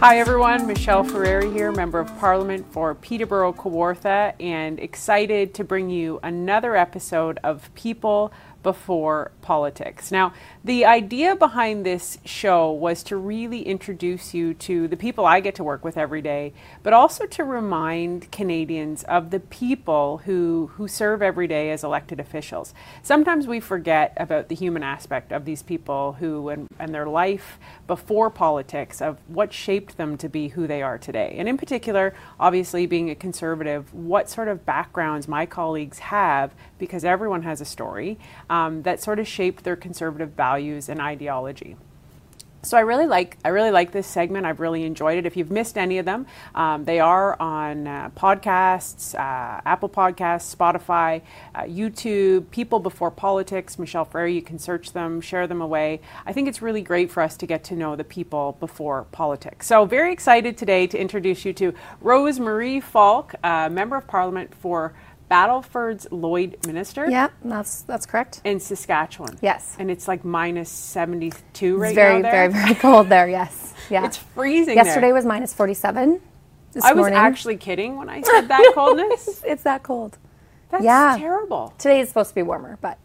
Hi everyone, Michelle Ferreri here, Member of Parliament for Peterborough Kawartha, and excited to bring you another episode of People before politics. Now, the idea behind this show was to really introduce you to the people I get to work with every day, but also to remind Canadians of the people who, who serve every day as elected officials. Sometimes we forget about the human aspect of these people who and, and their life before politics, of what shaped them to be who they are today. And in particular, obviously being a conservative, what sort of backgrounds my colleagues have, because everyone has a story um, that sort of shaped their conservative values and ideology. So I really like I really like this segment. I've really enjoyed it. If you've missed any of them, um, they are on uh, podcasts, uh, Apple Podcasts, Spotify, uh, YouTube, People Before Politics, Michelle Ferreri. You can search them, share them away. I think it's really great for us to get to know the people before politics. So very excited today to introduce you to Rosemarie Falk, member of Parliament for Battlefords Lloydminster. Yeah, that's that's correct. In Saskatchewan. Yes. And it's like minus 72 right it's very, now there. Very, very cold there, yes. Yeah. It's freezing Yesterday there. was minus 47 I morning. was actually kidding when I said that coldness. it's that cold. That's yeah. terrible. Today is supposed to be warmer, but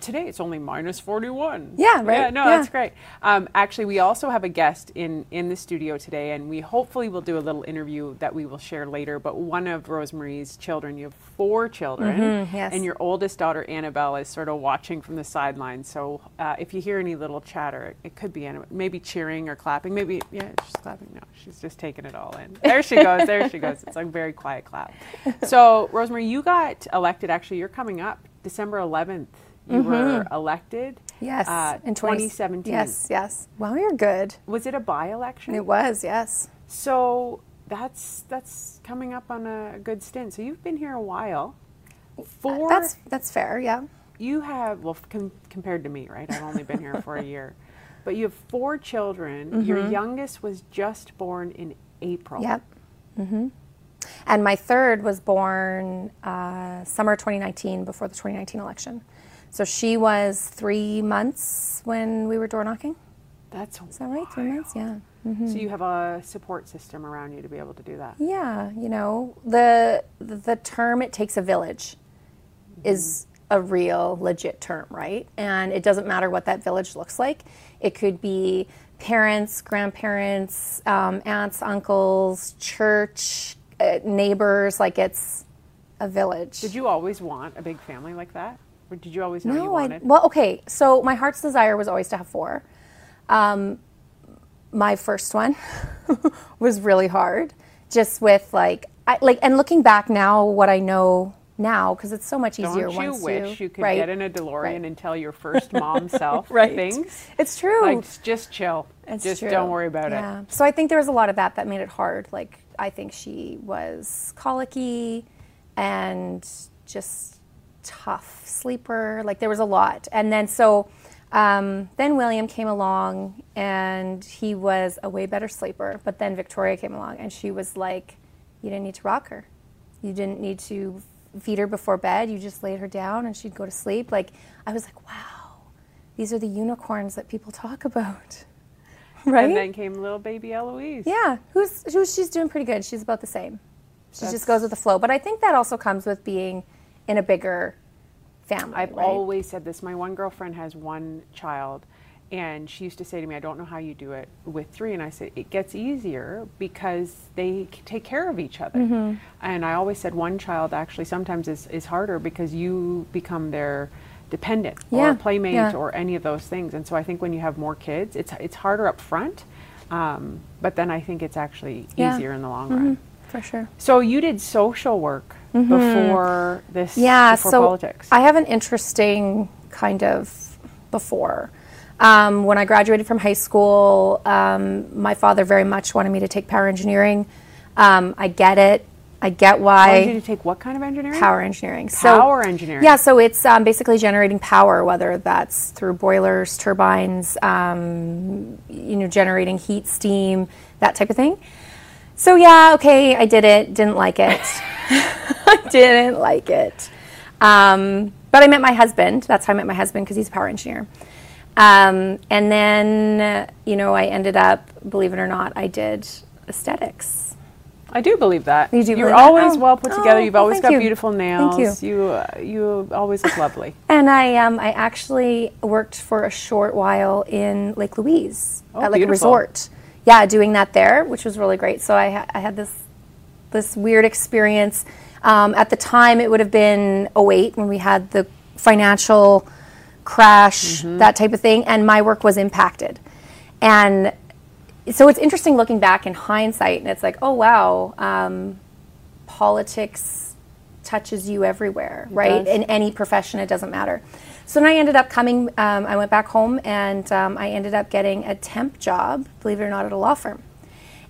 Today it's only minus 41. Yeah, right. Yeah, no, yeah. that's great. Um, actually, we also have a guest in, in the studio today, and we hopefully will do a little interview that we will share later. But one of Rosemarie's children, you have four children, mm-hmm, yes. and your oldest daughter, Annabelle, is sort of watching from the sidelines. So uh, if you hear any little chatter, it, it could be Annabelle, maybe cheering or clapping. Maybe, yeah, she's clapping. No, she's just taking it all in. There she goes. There she goes. It's a very quiet clap. So, Rosemarie, you got elected. Actually, you're coming up December 11th you mm-hmm. were elected. Yes, uh, in 2017. Yes, yes. Well, you're good. Was it a by-election? It was, yes. So that's that's coming up on a good stint. So you've been here a while. Four. That's that's fair. Yeah. You have well com- compared to me, right? I've only been here for a year, but you have four children. Mm-hmm. Your youngest was just born in April. Yep. Mm-hmm. And my third was born uh, summer 2019, before the 2019 election. So she was three months when we were door knocking. That's is that right? Three months, yeah. Mm-hmm. So you have a support system around you to be able to do that. Yeah, you know the the term "it takes a village" mm-hmm. is a real legit term, right? And it doesn't matter what that village looks like. It could be parents, grandparents, um, aunts, uncles, church, uh, neighbors. Like it's a village. Did you always want a big family like that? Or did you always know no, you wanted? I, well, okay. So my heart's desire was always to have four. Um, my first one was really hard, just with like, I, like, and looking back now, what I know now, because it's so much easier. Don't you once wish you, you could right, get in a DeLorean right. and tell your first mom self right. things? It's true. Like, just chill. It's just true. don't worry about yeah. it. So I think there was a lot of that that made it hard. Like I think she was colicky and just tough sleeper. Like there was a lot. And then so um, then William came along and he was a way better sleeper. But then Victoria came along and she was like, you didn't need to rock her. You didn't need to feed her before bed. You just laid her down and she'd go to sleep. Like I was like, wow, these are the unicorns that people talk about. Right? And then came little baby Eloise. Yeah, who's, who's she's doing pretty good. She's about the same. She That's, just goes with the flow. But I think that also comes with being in a bigger family. I've right? always said this. My one girlfriend has one child, and she used to say to me, I don't know how you do it with three. And I said, it gets easier because they take care of each other. Mm-hmm. And I always said one child actually sometimes is, is harder because you become their dependent yeah. or playmate yeah. or any of those things. And so I think when you have more kids, it's, it's harder up front. Um, but then I think it's actually yeah. easier in the long mm-hmm. run. For sure. So you did social work Mm-hmm. before this yeah, before so politics. I have an interesting kind of before. Um, when I graduated from high school, um, my father very much wanted me to take power engineering. Um, I get it. I get why. Wanted you to take what kind of engineering? Power engineering. Power so, engineering. Yeah, so it's um, basically generating power, whether that's through boilers, turbines, um, you know, generating heat, steam, that type of thing. So yeah, okay, I did it. Didn't like it. I didn't like it. Um, but I met my husband. That's how I met my husband because he's a power engineer. Um, and then, you know, I ended up, believe it or not, I did aesthetics. I do believe that. You do You're that? always Oh. well put together. Oh, You've well, always got you. beautiful nails. Thank you. You uh, you always look lovely. And I, um, I actually worked for a short while in Lake Louise Oh, at like a resort. Yeah, doing that there, which was really great. So I, ha- I had this this weird experience. Um, at the time, it would have been 08 when we had the financial crash, Mm-hmm. that type of thing, and my work was impacted. And so it's interesting looking back in hindsight, and it's like, oh wow, um, politics touches you everywhere, right? does. In any profession, it doesn't matter. So then I ended up coming. Um, I went back home, and um, I ended up getting a temp job, believe it or not, at a law firm.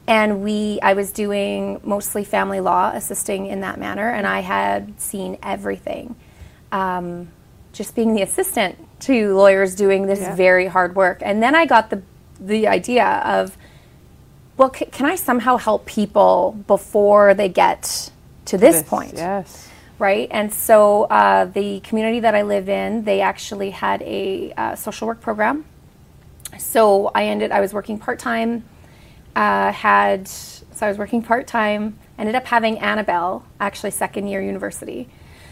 And we, I was doing mostly family law, assisting in that manner, and I had seen everything. Um, just being the assistant to lawyers doing this Yeah. very hard work, and then I got the the idea of well, c- can I somehow help people before they get to this, point? Yes. Right. And so uh, the community that I live in, they actually had a uh, social work program. So I ended, I was working part time, uh, had, so I was working part time, ended up having Annabelle, actually second year university.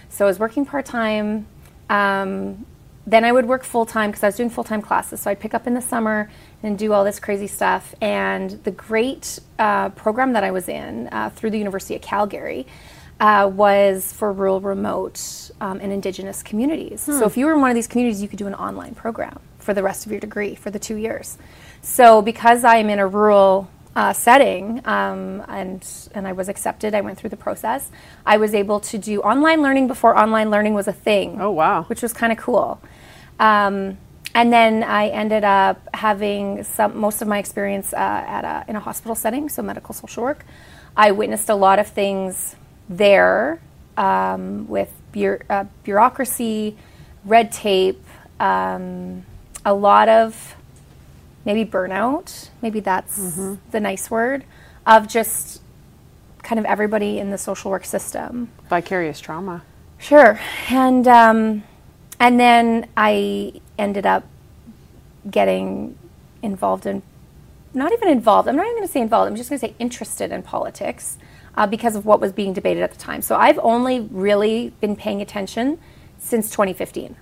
So I was working part time. Um, then I would work full time because I was doing full time classes. So I'd pick up in the summer and do all this crazy stuff. And the great uh, program that I was in uh, through the University of Calgary uh, was for rural, remote, um, and Indigenous communities. So if you were in one of these communities, you could do an online program for the rest of your degree for the two years. So because I'm in a rural uh, setting um, and and I was accepted, I went through the process. I was able to do online learning before online learning was a thing Oh wow. which was kind of cool. Um, and then I ended up having some most of my experience uh, at a, in a hospital setting, so medical social work. I witnessed a lot of things there um, with bureau- uh, bureaucracy, red tape, um, a lot of maybe burnout. Maybe that's the nice word of just kind of everybody in the social work system. Vicarious trauma. Sure, and um, and then I ended up getting involved in, not even involved. I'm not even going to say involved. I'm just going to say interested in politics uh, because of what was being debated at the time. So I've only really been paying attention since 2015.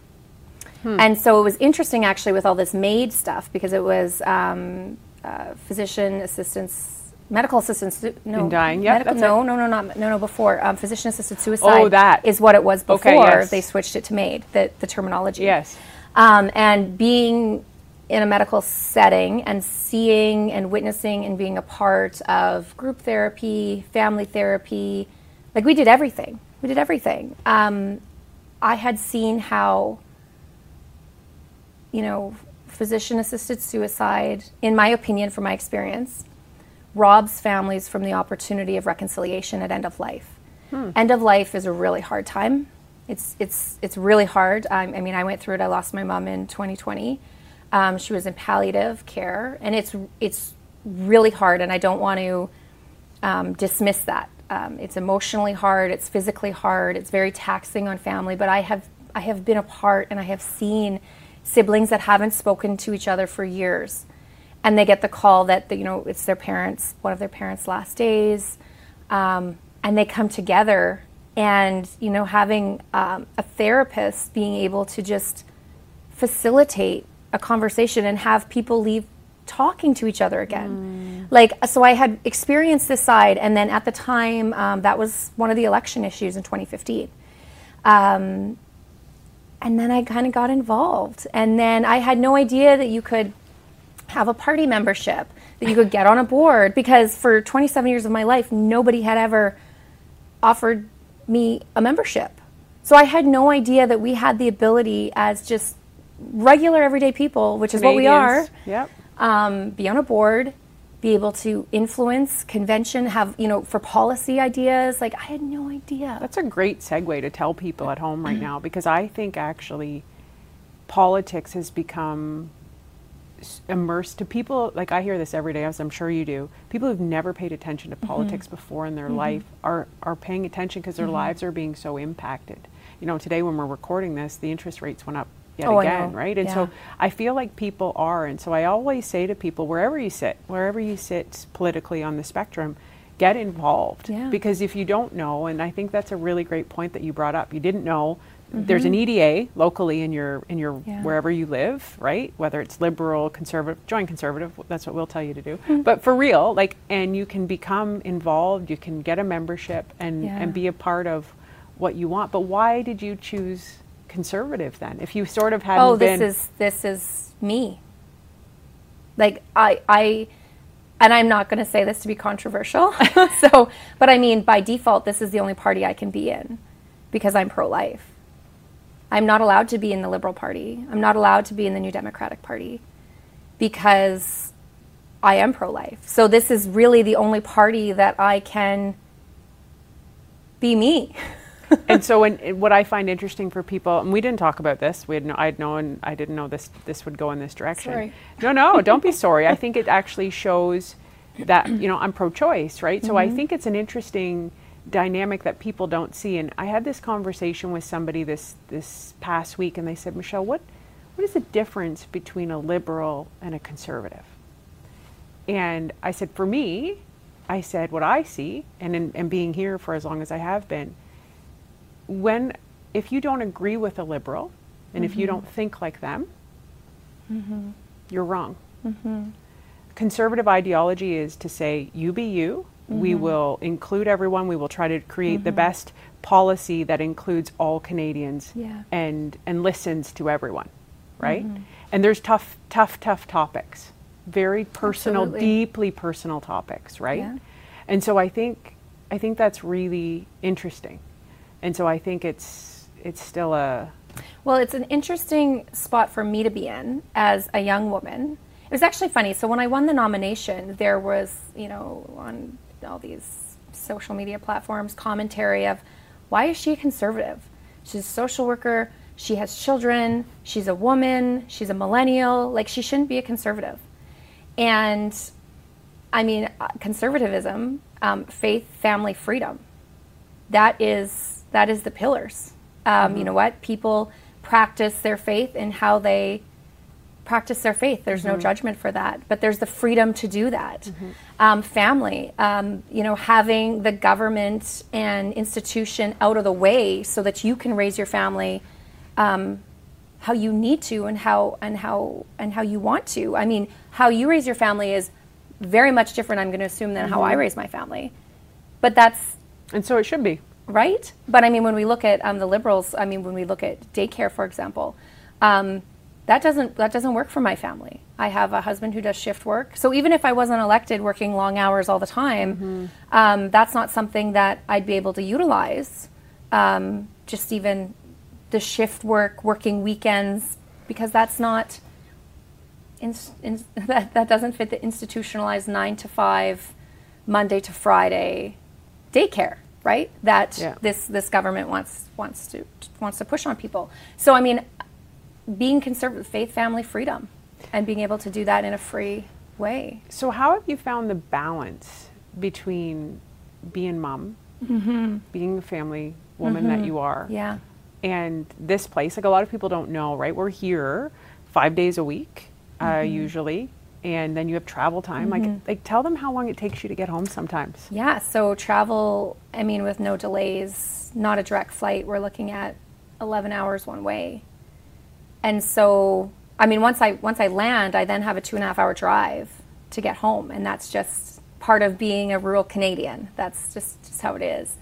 And so it was interesting actually with all this MAID stuff because it was um, uh, physician assistants, medical assistants. No, In dying. Yep, medical, no, no, no, not no, no. Before um, physician assisted suicide. Oh, that. is what it was before Okay, yes. they switched it to MAID. The the terminology. Yes. Um, and being in a medical setting and seeing and witnessing and being a part of group therapy, family therapy, like we did everything. We did everything. Um, I had seen how, you know, physician assisted suicide, in my opinion, from my experience, robs families from the opportunity of reconciliation at end of life. End of life is a really hard time. It's it's it's really hard. I, I mean, I went through it. I lost my mom in 2020. Um, she was in palliative care, and it's it's really hard. And I don't want to um, dismiss that. Um, it's emotionally hard. It's physically hard. It's very taxing on family. But I have I have been a part, and I have seen siblings that haven't spoken to each other for years, and they get the call that you know it's their parents, one of their parents' last days, um, and they come together, and you know having um, a therapist being able to just facilitate a conversation and have people leave talking to each other again. Like, so I had experienced this side, and then at the time, um, that was one of the election issues in 2015. And then I kind of got involved. And then I had no idea that you could have a party membership, that you could get on a board, because for 27 years of my life, nobody had ever offered me a membership. So I had no idea that we had the ability as just regular everyday people, which is what we are, Yep. um, be on a board, be able to influence convention, have you know for policy ideas. Like I had no idea. That's a great segue to tell people at home right now because I think actually politics has become immersed to people like I hear this every day as I'm sure you do. People who've never paid attention to mm-hmm. politics before in their mm-hmm. life are are paying attention because their mm-hmm. lives are being so impacted. You know, today when we're recording this, the interest rates went up yet Oh, again, right? And Yeah. so I feel like people are. And so I always say to people, wherever you sit, wherever you sit politically on the spectrum, get involved. Yeah. Because if you don't know, and I think that's a really great point that you brought up, you didn't know. There's an EDA locally in your in your Mm-hmm. Yeah. wherever you live, right? Whether it's liberal, conservative, join conservative. That's what we'll tell you to do. Hmm. But for real, like, and you can become involved. You can get a membership and and be a part of what you want. But why did you choose conservative then? If you sort of hadn't oh this been, is this is me. Like i i and i'm not going to say this to be controversial so but i mean by default this is the only party i can be in because i'm pro-life. I'm not allowed to be in the liberal party. I'm not allowed to be in the new democratic party because i am pro-life. So this is really the only party that i can be me and so when, what I find interesting for people, and we didn't talk about this. We had no, I'd known, I didn't know this. This would go in this direction. Sorry. No, no, don't be sorry. I think it actually shows that you know I'm pro-choice, right? So Mm-hmm. I think it's an interesting dynamic that people don't see. And I had this conversation with somebody this this past week, and they said, Michelle, what what is the difference between a liberal and a conservative? And I said, for me, I said what I see, and in, and being here for as long as I have been, when if you don't agree with a liberal, and if you mm-hmm. don't think like them, mm-hmm. you're wrong. Mm-hmm. Conservative ideology is to say, you be you. We will include everyone. We will try to create the best policy that includes all Canadians Yeah. and and listens to everyone, right? And there's tough, tough, tough topics, very personal, Absolutely. deeply personal topics, right? Yeah. And so I think I think that's really interesting, and so I think it's it's still a Well, it's an interesting spot for me to be in as a young woman. It was actually funny. So when I won the nomination, there was, you know, on all these social media platforms, commentary of why is she a conservative? She's a social worker. She has children. She's a woman. She's a millennial. Like she shouldn't be a conservative. And I mean, conservatism, um, faith, family, freedom that is that is the pillars. Um, You know what? People practice their faith in how they practice their faith. There's no judgment for that, but there's the freedom to do that. Um, family, um, you know, having the government and institution out of the way so that you can raise your family um, how you need to and how and how and how you want to. I mean, how you raise your family is very much different. I'm going to assume than how I raise my family, but that's and so it should be. Right? But I mean, when we look at um, the liberals, I mean, when we look at daycare, for example, um, that doesn't that doesn't work for my family. I have a husband who does shift work, so even if I wasn't elected, working long hours all the time, um, that's not something that I'd be able to utilize. Um, just even the shift work, working weekends, because that's not. In, in, that, that doesn't fit the institutionalized nine to five, Monday to Friday daycare, right? That Yeah. this this government wants wants to wants to push on people. So I mean, being conservative, faith, family, freedom, and being able to do that in a free way. So how have you found the balance between being mom, mm-hmm. being the family woman that mm-hmm. you are, Yeah, and this place? Like a lot of people don't know, right? We're here five days a week, uh, mm-hmm. usually, and then you have travel time. Like, like tell them how long it takes you to get home sometimes. yeah. So travel, I mean, with no delays, not a direct flight. We're looking at eleven hours one way, and so I mean, once I once I land, I then have a two and a half hour drive to get home, and that's just part of being a rural Canadian. That's just, just how it is.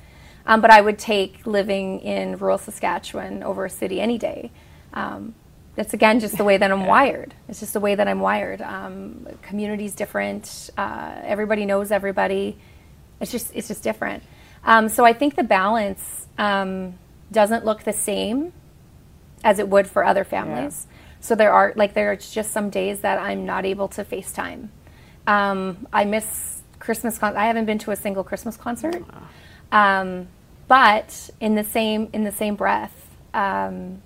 Um, but I would take living in rural Saskatchewan over a city any day. Um, that's again just the way that I'm wired. It's just the way that I'm wired. Um, community's different. Uh, everybody knows everybody. It's just it's just different. Um, so I think the balance um, doesn't look the same as it would for other families. So there are like there's just some days that I'm not able to FaceTime. Um, I miss Christmas. Con- I haven't been to a single Christmas concert. Um, but in the same in the same breath, um,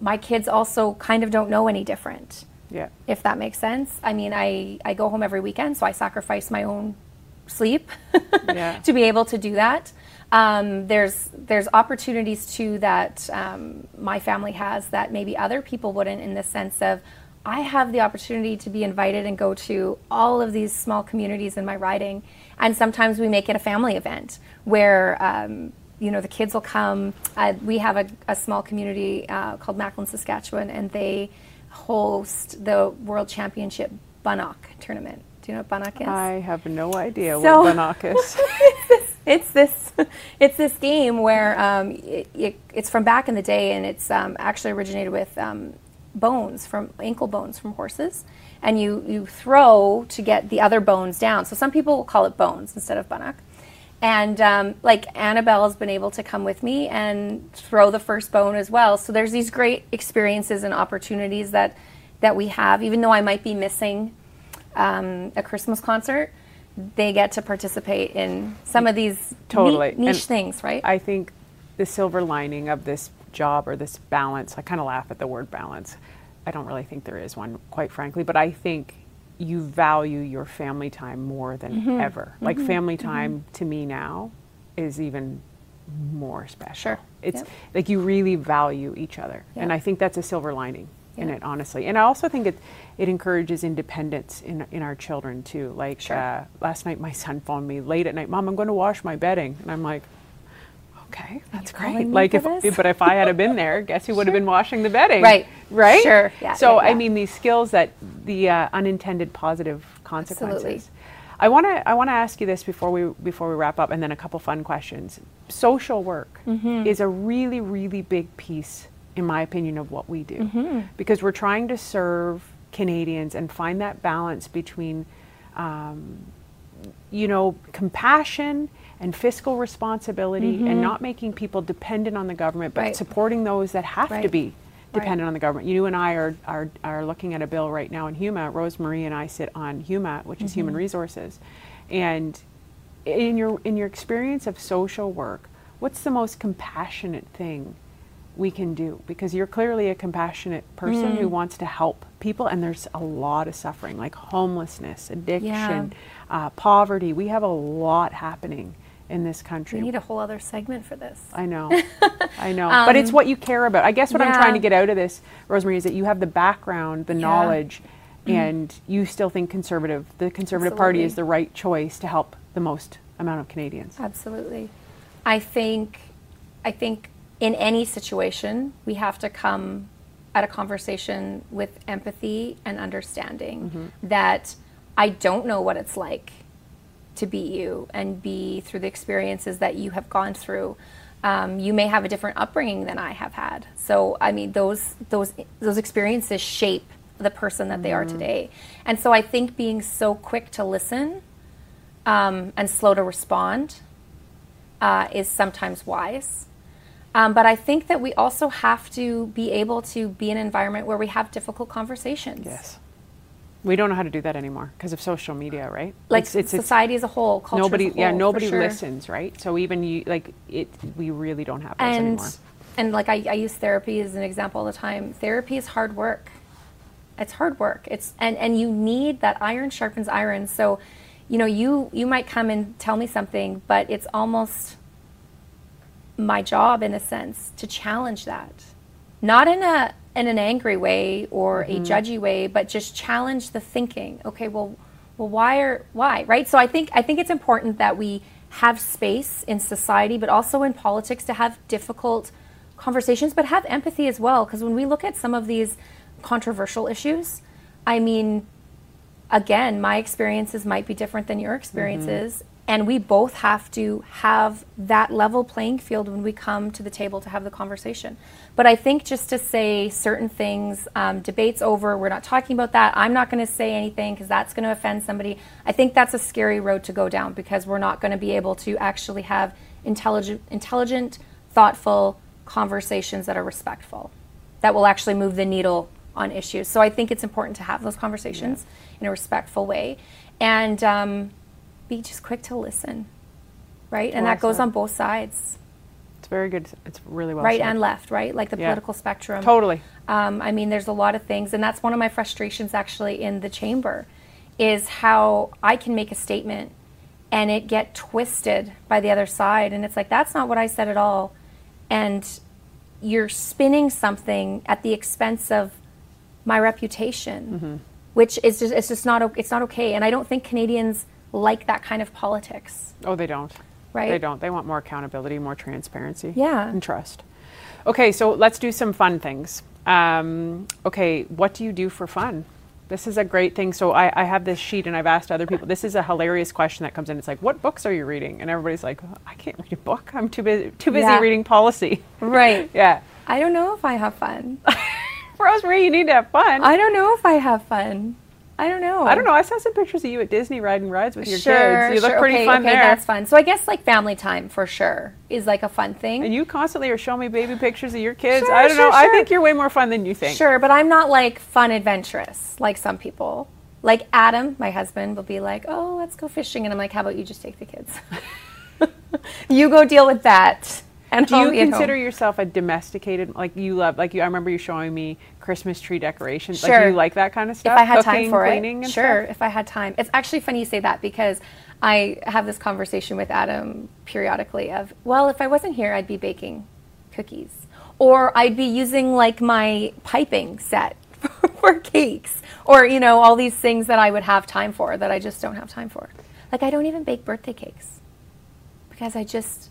my kids also kind of don't know any different. Yeah. If that makes sense. I mean, I I go home every weekend, so I sacrifice my own sleep Yeah. to be able to do that. Um, there's there's opportunities too that um, my family has that maybe other people wouldn't in the sense of I have the opportunity to be invited and go to all of these small communities in my riding, and sometimes we make it a family event where um, you know the kids will come. Uh, we have a, a small community uh, called Macklin, Saskatchewan, and they host the World Championship Bunnock tournament. Do you know what Bunnock is? I have no idea So- what Bannock is. it's this it's this game where um, it, it, it's from back in the day and it's um, actually originated with um, bones from ankle bones from horses and you you throw to get the other bones down so some people will call it bones instead of bunnock and um, like annabelle has been able to come with me and throw the first bone as well so there's these great experiences and opportunities that that we have even though i might be missing um, a christmas concert they get to participate in some of these Totally. neat- niche And things right I think the silver lining of this job or this balance, I kind of laugh at the word balance. I don't really think there is one, quite frankly, but I think you value your family time more than Mm-hmm. ever. Like family time to me now is even more special. Sure. It's Yep. like you really value each other. And I think that's a silver lining in it, honestly. And I also think it, it encourages independence in, in our children too. Like Sure. uh, last night, my son phoned me late at night, Mom, I'm going to wash my bedding. And I'm like, okay, that's great. Like if, this? but if I had been there, guess who would have been washing the bedding? Right. Right. Sure. Yeah, So yeah, I mean, these skills that the uh, unintended positive consequences. Absolutely. I want to I want to ask you this before we before we wrap up, and then a couple fun questions. Social work Mm-hmm. is a really really big piece, in my opinion, of what we do, Mm-hmm. because we're trying to serve Canadians and find that balance between, um, you know, compassion and fiscal responsibility, and not making people dependent on the government, but Mm-hmm. Right. supporting those that have to Right. Be Right. dependent on the government. You and I are, are, are looking at a bill right now in HUMA. Rosemarie and I sit on HUMA, which is Mm-hmm. Human Resources. And in your, in your experience of social work, what's the most compassionate thing we can do? Because you're clearly a compassionate person Mm. who wants to help people, and there's a lot of suffering, like homelessness, addiction, uh, poverty. We have a lot happening in this country. we need a whole other segment for this I know, I know, but it's what you care about. I guess what I'm Um, trying to get out of this, Rosemary, is that you have the background, the Yeah. knowledge, and you still think conservative. The Conservative Party is the right choice to help the most amount of Canadians. Absolutely. I think I think in any situation we have to come at a conversation with empathy and understanding that I don't know what it's like to be you and be through the experiences that you have gone through. Um, you may have a different upbringing than I have had. So I mean those those those experiences shape the person that they are today. And so I think being so quick to listen um, and slow to respond uh, is sometimes wise. Um, but I think that we also have to be able to be in an environment where we have difficult conversations. Yes, we don't know how to do that anymore because of social media, right? Like It's- it's- it's- society as a whole, culture nobody, as a whole, yeah, nobody sure. listens, right? So even you, like it, we really don't have those And anymore. and like I, I use therapy as an example all the time. Therapy is hard work. It's hard work. It's and and you need that iron sharpens iron. So, you know, you you might come and tell me something, but it's almost my job in a sense to challenge that. Not in a in an angry way or a mm-hmm. judgy way, but just challenge the thinking. Okay, well well why are why, right? So I think I think it's important that we have space in society but also in politics to have difficult conversations but have empathy as well because when we look at some of these controversial issues, I mean again, my experiences might be different than your mm-hmm. experiences. And we both have to have that level playing field when we come to the table to have the conversation. But I think just to say certain things, um, debates over, we're not talking about that. I'm not going to say anything because that's going to offend somebody. I think that's a scary road to go down because we're not going to be able to actually have intelligent, intelligent, thoughtful conversations that are respectful that will actually move the needle on issues. So I think it's important to have those conversations in a respectful way, and um, be just quick to listen, right? and Well that goes said. on both sides, It's very good. It's really well right said. and left, right? Like the Yeah. political spectrum. Totally. Um, I mean, there's a lot of things, and that's one of my frustrations actually in the chamber, is how I can make a statement, and it get twisted by the other side and it's like that's not what I said at all and you're spinning something at the expense of my reputation Mm-hmm. which is just it's just not it's not okay and I don't think Canadians like that kind of politics Oh, they don't. Right. They don't. They want more accountability, more transparency. Yeah. And trust. Okay, so let's do some fun things. Um, okay, what do you do for fun? This is a great thing. So I, I have this sheet and I've asked other people. This is a hilarious question that comes in. It's like, what books are you reading? And everybody's like, I can't read a book. I'm too busy too busy Yeah. reading policy. right yeah. I don't know if I have fun Rosemary, you need to have fun. I don't know if I have fun I don't know I don't know. I saw some pictures of you at Disney riding rides with your sure, kids. You look sure. pretty okay, fun okay, there. That's fun. So I guess like family time for sure is like a fun thing. and you constantly are showing me baby pictures of your kids. Sure, I don't know. I think you're way more fun than you think. Sure, but I'm not like fun adventurous like some people. Like Adam, my husband, will be like, "Oh, let's go fishing," and I'm like, "How about you just take the kids? you go deal with that." And Do you I'll be at consider home." yourself a domesticated? Like you love, like you. I remember you showing me Christmas tree decorations. Like Sure. you like that kind of stuff? if. I had Cooking, time for cleaning it. and Sure, stuff? if I had time. It's actually funny you say that because I have this conversation with Adam periodically of, well, if I wasn't here, I'd be baking cookies. Or I'd be using like my piping set for cakes. Or, you know, all these things that I would have time for that I just don't have time for. Like I don't even bake birthday cakes because I just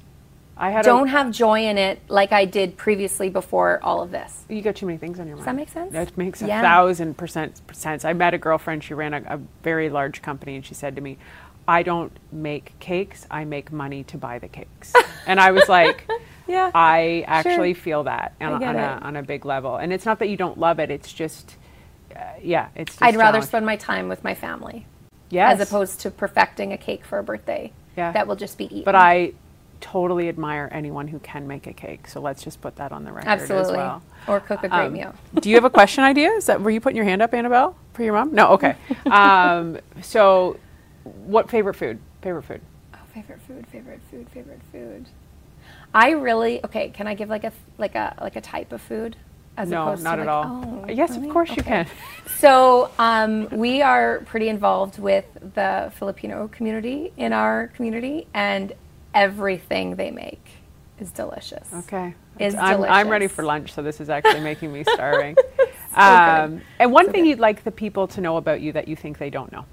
I had don't A, have joy in it like I did previously before all of this. you got too many things on your mind. Does that make sense? That makes a Yeah. thousand percent sense. I met a girlfriend. She ran a, a very large company, and she said to me, "I don't make cakes. I make money to buy the cakes." and I was like. Yeah. I actually feel that on, a- on, a, on a big level. And it's not that you don't love it, it's just, uh, yeah, it's just I'd rather spend my time with my family. yes. as opposed to perfecting a cake for a birthday Yeah. that will just be eaten. But I totally admire anyone who can make a cake. So let's just put that on the record absolutely as well. or cook a great Um, meal. do you have a question idea? Is that were you putting your hand up, Annabelle, for your mom? No. Okay. Um, so, what favorite food? Favorite food? Oh, favorite food, favorite food, favorite food. I really okay. Can I give like a like a like a type of food? As no, not at like, all. Oh, yes, really? of course you can. So um, we are pretty involved with the Filipino community in our community, and everything they make is delicious. Okay. Is I'm, I'm ready for lunch, so this is actually making me starving. good. um, and one So thing good. you'd like the people to know about you that you think they don't know.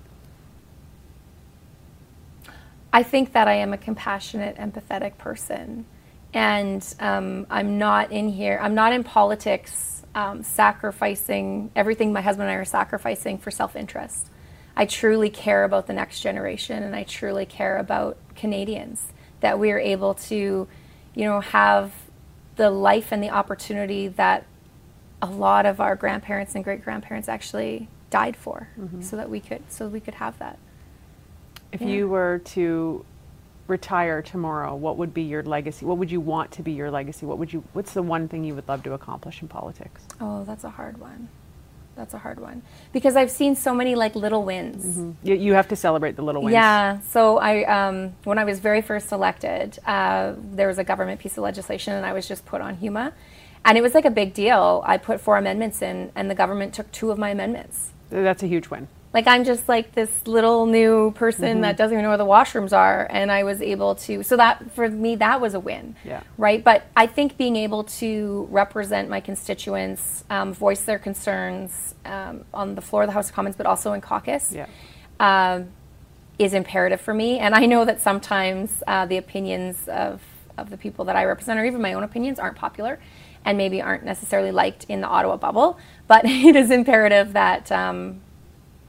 I think that I am a compassionate, empathetic person. And um, I'm not in here, I'm not in politics um, sacrificing everything my husband and I are sacrificing for self interest. I truly care about the next generation and I truly care about Canadians that we are able to, you know, have the life and the opportunity that a lot of our grandparents and great grandparents actually died for mm-hmm. so that we could so we could have that. If Yeah. you were to retire tomorrow, what would be your legacy? What would you want to be your legacy? What would you? What's the one thing you would love to accomplish in politics? Oh, that's a hard one. That's a hard one because I've seen so many like little wins. You, you have to celebrate the little wins. Yeah. So I, um, when I was very first elected, uh, there was a government piece of legislation, and I was just put on HUMA, and it was like a big deal. I put four amendments in, and the government took two of my amendments. that's a huge win. Like I'm just like this little new person Mm-hmm. that doesn't even know where the washrooms are, and I was able to. So that for me, that was a win. Yeah. Right. But I think being able to represent my constituents, um, voice their concerns um, on the floor of the House of Commons, but also in caucus, Yeah. um, is imperative for me. And I know that sometimes uh, the opinions of of the people that I represent, or even my own opinions, aren't popular, and maybe aren't necessarily liked in the Ottawa bubble. But it is imperative that. Um,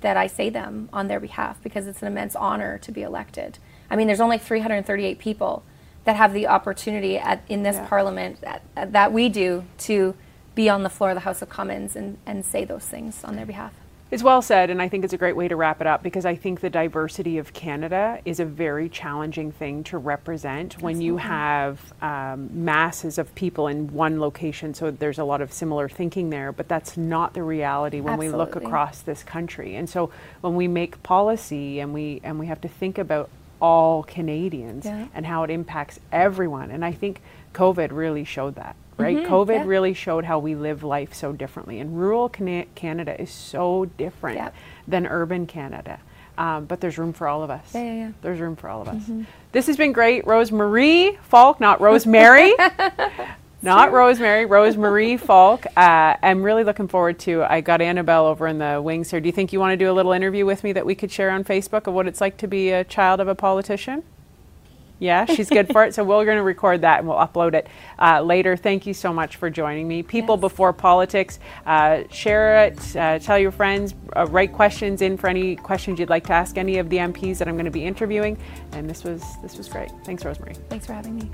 that I say them on their behalf because it's an immense honor to be elected. I mean, there's only 338 people that have the opportunity at, in this Yeah. parliament that, that we do to be on the floor of the House of Commons and, and say those things on their behalf. It's well said, and I think it's a great way to wrap it up because I think the diversity of Canada is a very challenging thing to represent when you have um, masses of people in one location. So there's a lot of similar thinking there, but that's not the reality when we look across this country. And so when we make policy and we and we have to think about all Canadians Yeah. and how it impacts everyone, and I think COVID really showed that. Right, COVID Mm-hmm. yeah. really showed how we live life so differently, and rural Cana- Canada is so different Yep. than urban Canada. um, but there's room for all of us. Yeah, yeah, yeah. There's room for all of us. This has been great. Rosemarie Falk, not Rosemary. not Rosemary, Rosemarie Falk. Uh, I'm really looking forward to. I got Annabelle over in the wings here. Do you think you want to do a little interview with me that we could share on Facebook of what it's like to be a child of a politician? Yeah, she's good for it. So we're going to record that and we'll upload it uh, later. Thank you so much for joining me. People yes. Before Politics, uh, share it, uh, tell your friends, uh, write questions in for any questions you'd like to ask any of the MPs that I'm going to be interviewing. And this was this was great. Thanks, Rosemary. Thanks for having me.